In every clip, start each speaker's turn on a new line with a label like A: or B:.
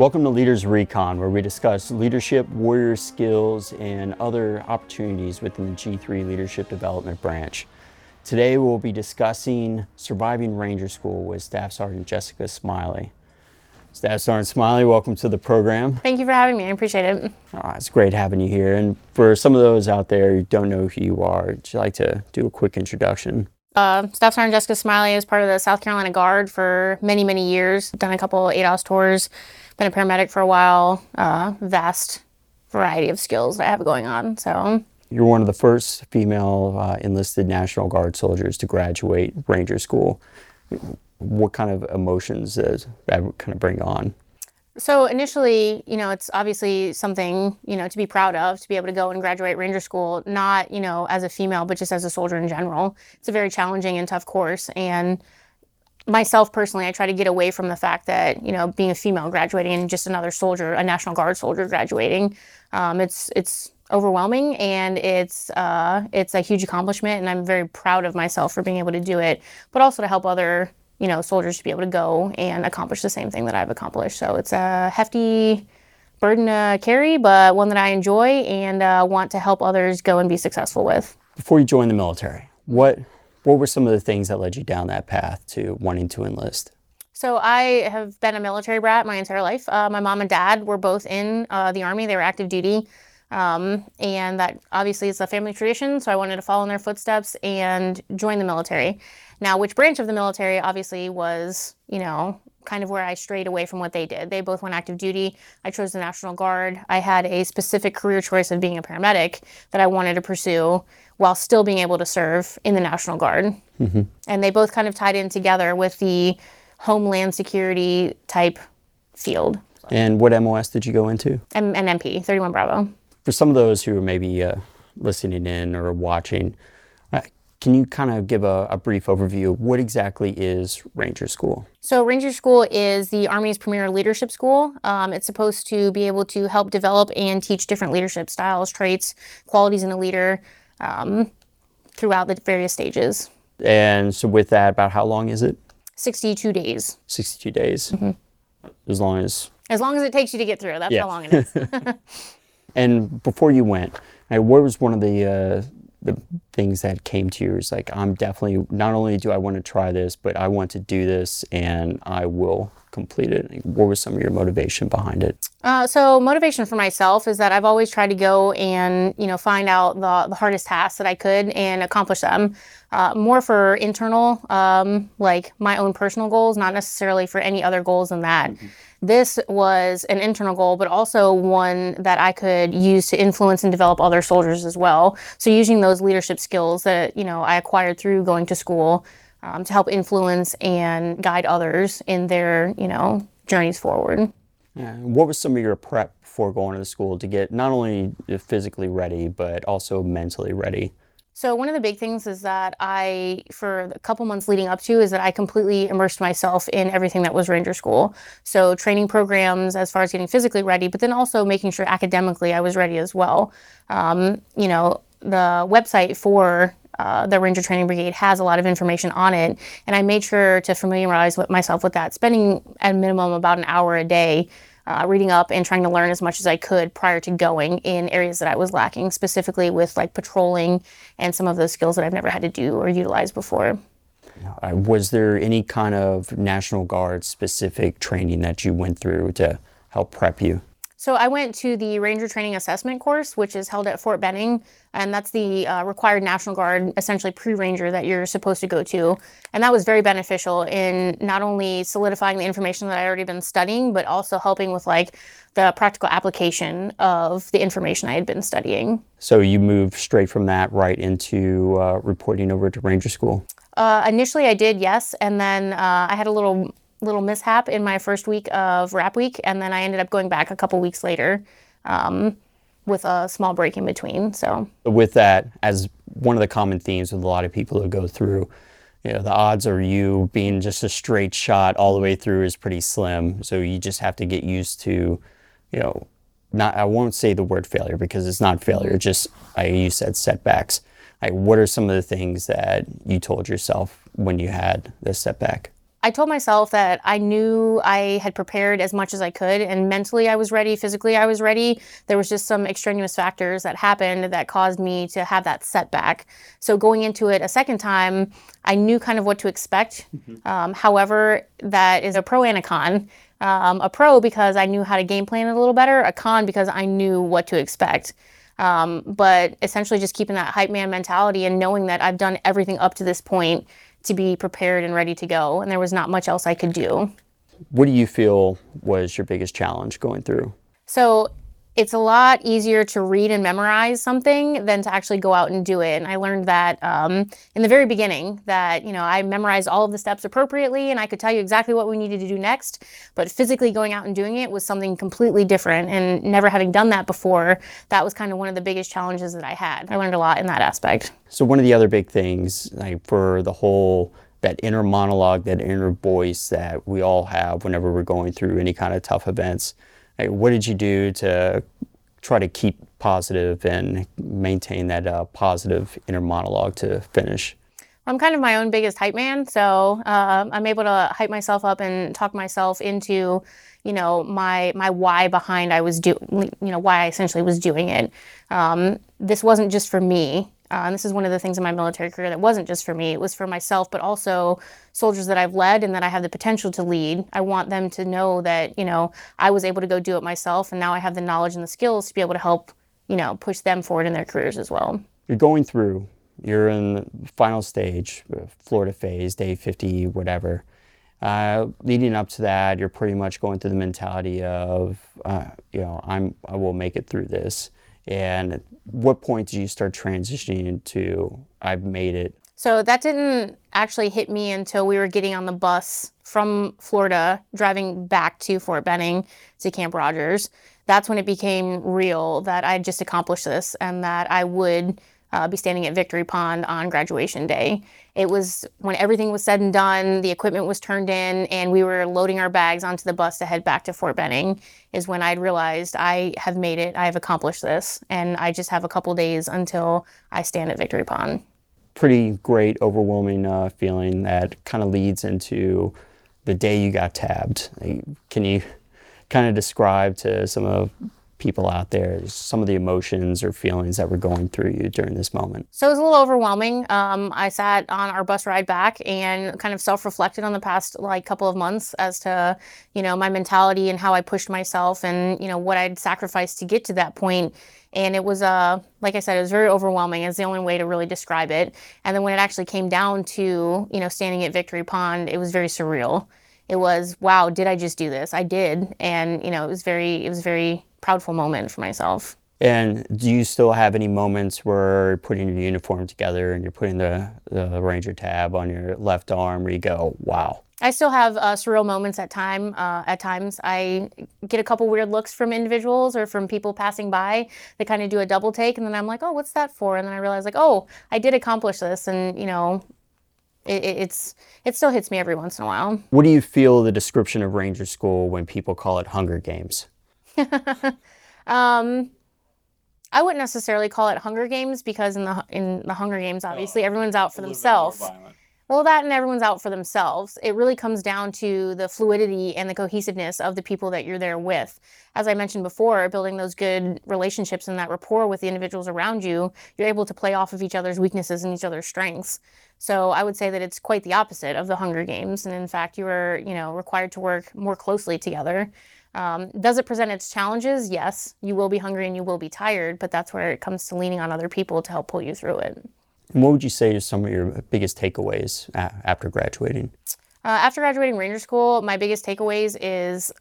A: Welcome to Leaders Recon, where we discuss leadership, warrior skills, and other opportunities within the G3 Leadership Development Branch. Today we'll be discussing surviving Ranger School with Staff Sergeant Jessica Smiley. Staff Sergeant Smiley, welcome to the program.
B: Thank you for having me. I appreciate it.
A: Oh, it's great having you here. And for some of those out there who don't know who you are, would you like to do a quick introduction?
B: Uh, Staff Sergeant Jessica Smiley is part of the South Carolina Guard for many, many years. Done a couple ADOS tours, been a paramedic for a while. Uh, vast variety of skills that I have going on. So
A: You're one of the first female uh, enlisted National Guard soldiers to graduate Ranger School. What kind of emotions does that kind of bring on?
B: So initially, you know, it's obviously something, you know, to be proud of, to be able to go and graduate Ranger School, not, you know, as a female, but just as a soldier in general. It's a very challenging and tough course. And myself personally, I try to get away from the fact that, you know, being a female graduating and just another soldier, a National Guard soldier graduating, um, it's, it's, overwhelming and it's uh, it's a huge accomplishment and I'm very proud of myself for being able to do it but also to help other you know, soldiers to be able to go and accomplish the same thing that I've accomplished. So it's a hefty burden to carry, but one that I enjoy and uh, want to help others go and be successful with.
A: Before you joined the military, what what were some of the things that led you down that path to wanting to enlist?
B: So I have been a military brat my entire life. Uh, my mom and dad were both in uh, the army; they were active duty. Um, and that obviously is a family tradition, so I wanted to follow in their footsteps and join the military. Now, which branch of the military obviously was, you know, kind of where I strayed away from what they did. They both went active duty. I chose the National Guard. I had a specific career choice of being a paramedic that I wanted to pursue while still being able to serve in the National Guard. Mm-hmm. And they both kind of tied in together with the homeland security type field.
A: And what MOS did you go into?
B: An MP, 31 Bravo
A: for some of those who are maybe uh, listening in or watching, can you kind of give a, a, brief overview of what exactly is Ranger School?
B: So, Ranger School is the Army's premier leadership school. Um, it's supposed to be able to help develop and teach different leadership styles, traits, qualities in a leader um, throughout the various stages.
A: And so, with that, about how long is it?
B: 62 days.
A: 62 days. Mm-hmm. As long as.
B: As long as it takes you to get through. That's yeah. how long it is.
A: And before you went, what was one of the uh, the things that came to you? Is like I'm definitely not only do I want to try this, but I want to do this, and I will complete it. What was some of your motivation behind it?
B: Uh, so motivation for myself is that I've always tried to go and you know find out the, the hardest tasks that I could and accomplish them. Uh, more for internal, um, like my own personal goals, not necessarily for any other goals than that. Mm-hmm this was an internal goal, but also one that I could use to influence and develop other soldiers as well. So using those leadership skills that you know I acquired through going to school um, to help influence and guide others in their you know journeys forward.
A: Yeah. What was some of your prep before going to the school to get not only physically ready but also mentally ready?
B: So one of the big things is that I, for a couple months leading up to, is that I completely immersed myself in everything that was Ranger School. So training programs as far as getting physically ready, but then also making sure academically I was ready as well. Um, you know, the website for uh, the Ranger Training Brigade has a lot of information on it, and I made sure to familiarize with myself with that, spending at minimum about an hour a day uh, reading up and trying to learn as much as I could prior to going in areas that I was lacking, specifically with like patrolling and some of those skills that I've never had to do or utilize before.
A: Uh, was there any kind of National Guard specific training that you went through to help prep you?
B: So I went to the Ranger Training Assessment course, which is held at Fort Benning, and that's the uh, required National Guard, essentially pre-Ranger that you're supposed to go to. And that was very beneficial in not only solidifying the information that I already been studying, but also helping with like the practical application of the information I had been studying.
A: So you moved straight from that right into uh, reporting over to Ranger School.
B: Uh, initially, I did, yes, and then uh, I had a little little mishap in my first week of RAP week, and then I ended up going back a couple weeks later um, with a small break in between. So
A: with that, as one of the common themes with a lot of people who go through, you know, the odds of you being just a straight shot all the way through is pretty slim. So you just have to get used to, you know, not I won't say the word failure because it's not failure. Just I you said setbacks. Like, what are some of the things that you told yourself when you had this setback?
B: I told myself that I knew I had prepared as much as I could and mentally I was ready, physically I was ready. There was just some extraneous factors that happened that caused me to have that setback. So going into it a second time, I knew kind of what to expect. Mm-hmm. Um, however, that is a pro and a con. Um, a pro because I knew how to game plan it a little better, a con because I knew what to expect. Um, but essentially, just keeping that hype man mentality and knowing that I've done everything up to this point to be prepared and ready to go, and there was not much else I could do.
A: What do you feel was your biggest challenge going through?
B: So it's a lot easier to read and memorize something than to actually go out and do it. And I learned that um, in the very beginning that, you know, I memorized all of the steps appropriately and I could tell you exactly what we needed to do next. But physically going out and doing it was something completely different. And never having done that before, that was kind of one of the biggest challenges that I had. I learned a lot in that aspect.
A: So, one of the other big things like, for the whole that inner monologue, that inner voice that we all have whenever we're going through any kind of tough events what did you do to try to keep positive and maintain that uh, positive inner monologue to finish?
B: I'm kind of my own biggest hype man, so uh, I'm able to hype myself up and talk myself into, you know, my my why behind I was doing, you know, why I essentially was doing it. Um, this wasn't just for me. Uh, and this is one of the things in my military career that wasn't just for me, it was for myself, but also soldiers that I've led and that I have the potential to lead. I want them to know that, you know, I was able to go do it myself and now I have the knowledge and the skills to be able to help, you know, push them forward in their careers as well.
A: You're going through, you're in final stage, uh, Florida phase, day 50, whatever. Uh, leading up to that, you're pretty much going through the mentality of, uh, you know, I'm, I will make it through this. And what point did you start transitioning into I've made it?
B: So that didn't actually hit me until we were getting on the bus from Florida, driving back to Fort Benning to Camp Rogers. That's when it became real that I just accomplished this and that I would uh, be standing at Victory Pond on graduation day. It was when everything was said and done, the equipment was turned in, and we were loading our bags onto the bus to head back to Fort Benning. Is when I'd realized I have made it, I have accomplished this, and I just have a couple days until I stand at Victory Pond.
A: Pretty great, overwhelming uh, feeling that kind of leads into the day you got tabbed. Can you kind of describe to some of people out there, some of the emotions or feelings that were going through you during this moment?
B: So it was a little overwhelming. Um, I sat on our bus ride back and kind of self-reflected on the past like couple of months as to, you know, my mentality and how I pushed myself and, you know, what I'd sacrificed to get to that point. And it was, uh, like I said, it was very overwhelming. It's the only way to really describe it. And then when it actually came down to, you know, standing at Victory Pond, it was very surreal. It was, wow, did I just do this? I did. And, you know, it was very, it was very proudful moment for myself.
A: And do you still have any moments where you're putting your uniform together and you're putting the, the Ranger tab on your left arm where you go, wow?
B: I still have uh, surreal moments at time. Uh, at times, I get a couple weird looks from individuals or from people passing by. They kind of do a double take, and then I'm like, "Oh, what's that for?" And then I realize, like, "Oh, I did accomplish this," and you know, it, it's it still hits me every once in a while.
A: What do you feel the description of Ranger School when people call it Hunger Games?
B: um, I wouldn't necessarily call it Hunger Games because in the in the Hunger Games, obviously, oh, everyone's out for themselves. Well, that and everyone's out for themselves. It really comes down to the fluidity and the cohesiveness of the people that you're there with. As I mentioned before, building those good relationships and that rapport with the individuals around you, you're able to play off of each other's weaknesses and each other's strengths. So I would say that it's quite the opposite of the Hunger Games, and in fact, you are you know required to work more closely together. Um, does it present its challenges? Yes, you will be hungry and you will be tired, but that's where it comes to leaning on other people to help pull you through it.
A: And what would you say are some of your biggest takeaways after graduating?
B: Uh, after graduating Ranger School, my biggest takeaways is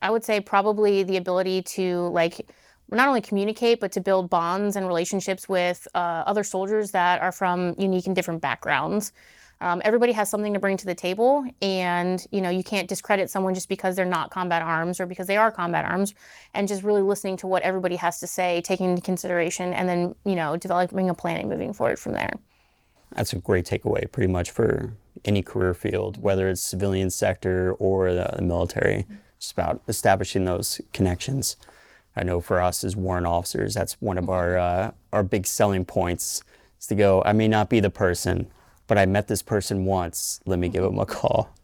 B: I would say probably the ability to like not only communicate but to build bonds and relationships with uh, other soldiers that are from unique and different backgrounds. Um, everybody has something to bring to the table, and you know you can't discredit someone just because they're not combat arms or because they are combat arms, and just really listening to what everybody has to say, taking into consideration, and then you know developing a plan and moving forward from there.
A: That's a great takeaway, pretty much for any career field, whether it's civilian sector or the, the military. It's about establishing those connections. I know for us as warrant officers, that's one of our uh, our big selling points. Is to go. I may not be the person, but I met this person once. Let me give him a call.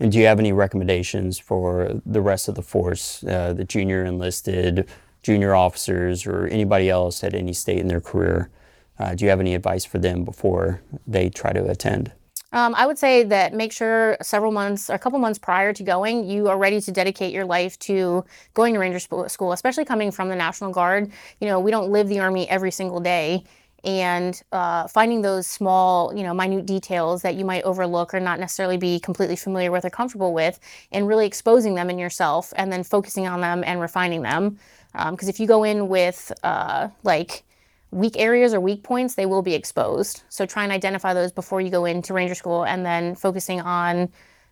A: And do you have any recommendations for the rest of the force, uh, the junior enlisted, junior officers, or anybody else at any state in their career? Uh, do you have any advice for them before they try to attend?
B: Um, I would say that make sure several months, or a couple months prior to going, you are ready to dedicate your life to going to Ranger School, especially coming from the National Guard. You know, we don't live the Army every single day. And uh, finding those small, you know, minute details that you might overlook or not necessarily be completely familiar with or comfortable with, and really exposing them in yourself, and then focusing on them and refining them. Because um, if you go in with uh, like weak areas or weak points, they will be exposed. So try and identify those before you go into Ranger School and then focusing on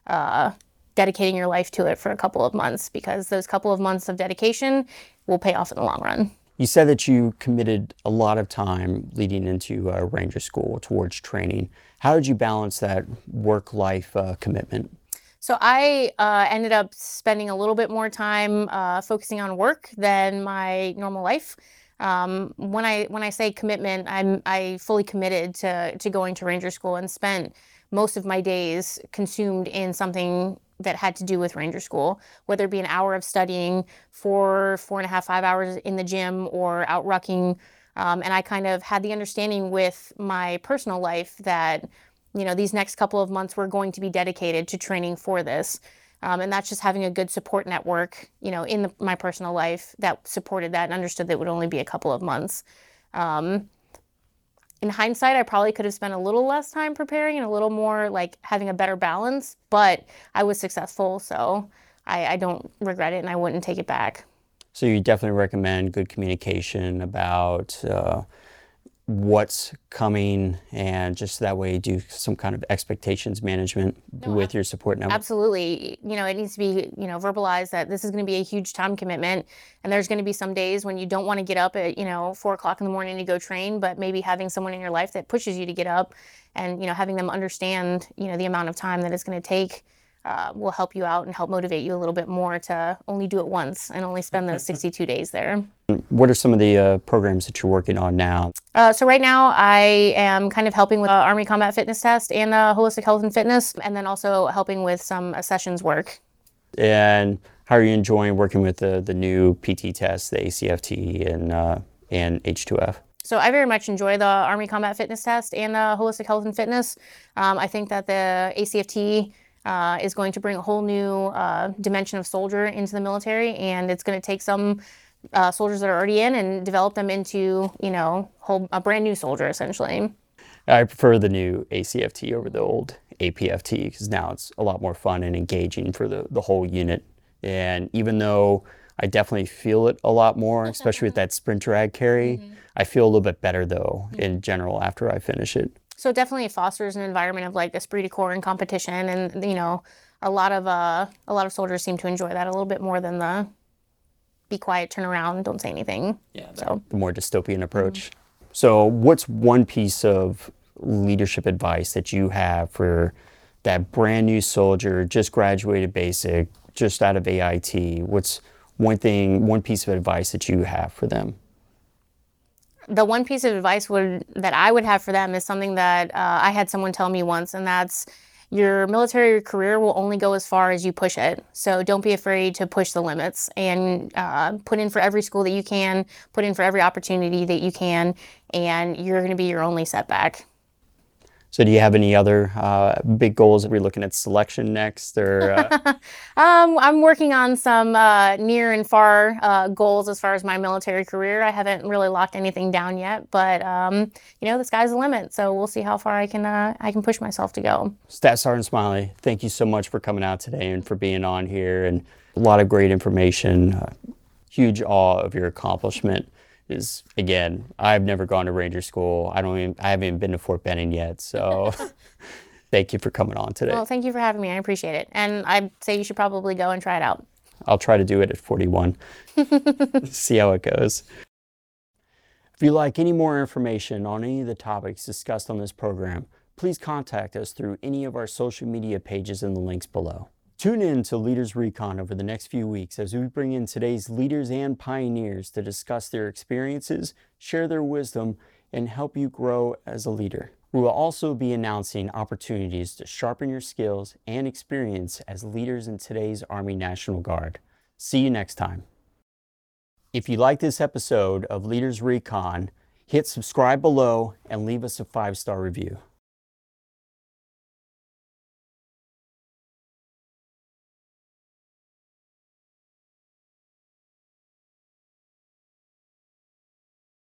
B: uh, dedicating your life to it for a couple of months because those couple of months of dedication will pay off in the long run.
A: You said that you committed a lot of time leading into uh, Ranger School towards training. How did you balance that work life uh, commitment?
B: So I uh, ended up spending a little bit more time uh, focusing on work than my normal life. Um, when I when I say commitment, I'm I fully committed to to going to Ranger School and spent most of my days consumed in something that had to do with Ranger School, whether it be an hour of studying, four four and a half five hours in the gym, or out rucking. Um, and I kind of had the understanding with my personal life that you know these next couple of months were going to be dedicated to training for this. Um, and that's just having a good support network, you know, in the, my personal life that supported that and understood that it would only be a couple of months. Um, in hindsight, I probably could have spent a little less time preparing and a little more like having a better balance, but I was successful, so I, I don't regret it and I wouldn't take it back.
A: So you definitely recommend good communication about uh, what's coming and just that way do some kind of expectations management no, with your support network?
B: absolutely. You know it needs to be you know verbalized that this is going to be a huge time commitment and there's going to be some days when you don't want to get up at you know four o'clock in the morning to go train but maybe having someone in your life that pushes you to get up and you know having them understand you know the amount of time that it's going to take uh, will help you out and help motivate you a little bit more to only do it once and only spend those 62 days there.
A: What are some of the uh, programs that you're working on now?
B: Uh, so right now I am kind of helping with uh, Army Combat Fitness Test and uh, Holistic Health and Fitness, and then also helping with some sessions work.
A: And how are you enjoying working with the, the new PT test, the ACFT and, uh, and H2F?
B: So I very much enjoy the Army Combat Fitness Test and the Holistic Health and Fitness. Um, I think that the ACFT uh, is going to bring a whole new uh, dimension of soldier into the military, and it's going to take some uh, soldiers that are already in and develop them into, you know, whole, a brand new soldier essentially.
A: I prefer the new ACFT over the old APFT because now it's a lot more fun and engaging for the, the whole unit. And even though I definitely feel it a lot more, especially with that sprint drag carry, mm-hmm. I feel a little bit better though mm-hmm. in general after I finish it.
B: So it definitely fosters an environment of like esprit de corps and competition, and you know, a lot of uh, a lot of soldiers seem to enjoy that a little bit more than the be quiet, turn around, don't say anything.
A: Yeah, so the more dystopian approach. Mm-hmm. So, what's one piece of leadership advice that you have for that brand new soldier, just graduated basic, just out of AIT? What's one thing, one piece of advice that you have for them?
B: The one piece of advice would that I would have for them is something that uh, I had someone tell me once, and that's your military career will only go as far as you push it. So don't be afraid to push the limits and uh, put in for every school that you can, put in for every opportunity that you can, and you're going to be your only setback.
A: So, do you have any other uh, big goals? Are we looking at selection next, or? Uh...
B: um, I'm working on some uh, near and far uh, goals as far as my military career. I haven't really locked anything down yet, but um, you know, the sky's the limit. So we'll see how far I can uh, I can push myself to go.
A: Staff Sergeant Smiley, thank you so much for coming out today and for being on here, and a lot of great information. Uh, huge awe of your accomplishment is again, I've never gone to Ranger School. I don't even I haven't even been to Fort Benning yet. So thank you for coming on today.
B: Well, thank you for having me. I appreciate it. And I'd say you should probably go and try it out.
A: I'll try to do it at 41. See how it goes. If you'd like any more information on any of the topics discussed on this program, please contact us through any of our social media pages in the links below. Tune in to Leaders Recon over the next few weeks as we bring in today's leaders and pioneers to discuss their experiences, share their wisdom, and help you grow as a leader. We will also be announcing opportunities to sharpen your skills and experience as leaders in today's Army National Guard. See you next time. If you like this episode of Leaders Recon, hit subscribe below and leave us a five star review.